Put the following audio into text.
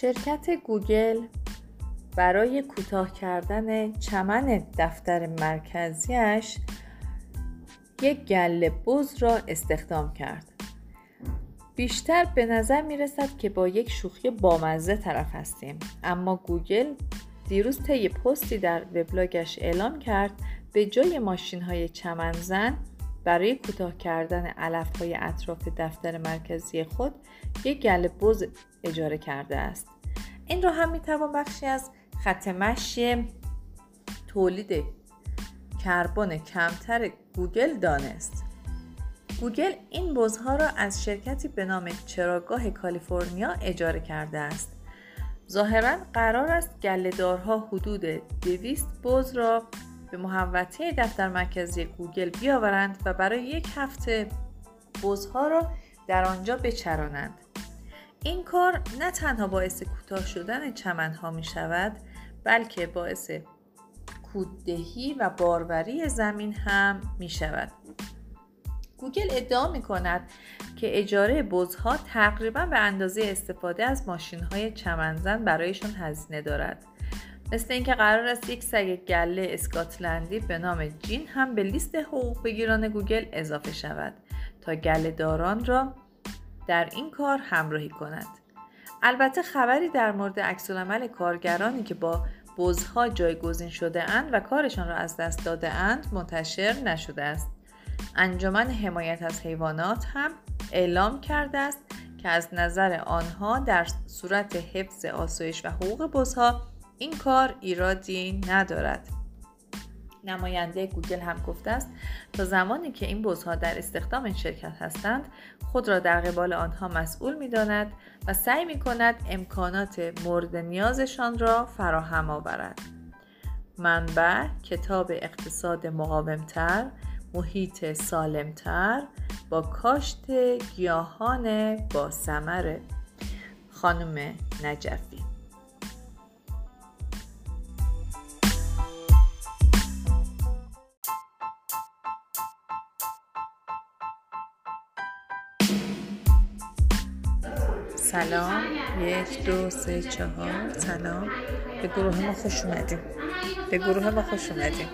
شرکت گوگل برای کوتاه کردن چمن دفتر مرکزیش یک گله بز را استخدام کرد. بیشتر به نظر می رسد که با یک شوخی بامزه طرف هستیم. اما گوگل دیروز طی پستی در وبلاگش اعلام کرد به جای ماشین های چمنزن برای کوتاه کردن علف های اطراف دفتر مرکزی خود یک گله بز اجاره کرده است. این را هم می‌توان بخشی از خط مشی تولید کربن کمتر گوگل دانست. گوگل این بزها را از شرکتی به نام چراگاه کالیفرنیا اجاره کرده است. ظاهرا قرار است گلهدارها حدود دویست بز را به محوطه دفتر مرکزی گوگل بیاورند و برای یک هفته بزها را در آنجا بچرانند. این کار نه تنها باعث کوتاه شدن چمنها می شود بلکه باعث کوددهی و باروری زمین هم می شود. گوگل ادعا می کند که اجاره بزها تقریبا به اندازه استفاده از ماشین های چمنزن برایشان هزینه دارد. مثل اینکه قرار است یک سگ گله اسکاتلندی به نام جین هم به لیست حقوق بگیران گوگل اضافه شود تا گله داران را در این کار همراهی کند. البته خبری در مورد عکسالعمل کارگرانی که با بزها جایگزین شده اند و کارشان را از دست داده اند منتشر نشده است. انجمن حمایت از حیوانات هم اعلام کرده است که از نظر آنها در صورت حفظ آسایش و حقوق بزها این کار ایرادی ندارد. نماینده گوگل هم گفته است تا زمانی که این بزها در استخدام این شرکت هستند خود را در قبال آنها مسئول می داند و سعی می کند امکانات مورد نیازشان را فراهم آورد. منبع کتاب اقتصاد مقاومتر محیط سالمتر با کاشت گیاهان با سمر خانم نجفی. سلام. یک دو سه چهار. سلام. به گروه ما خوش اومدیم. به گروه ما خوش اومدیم.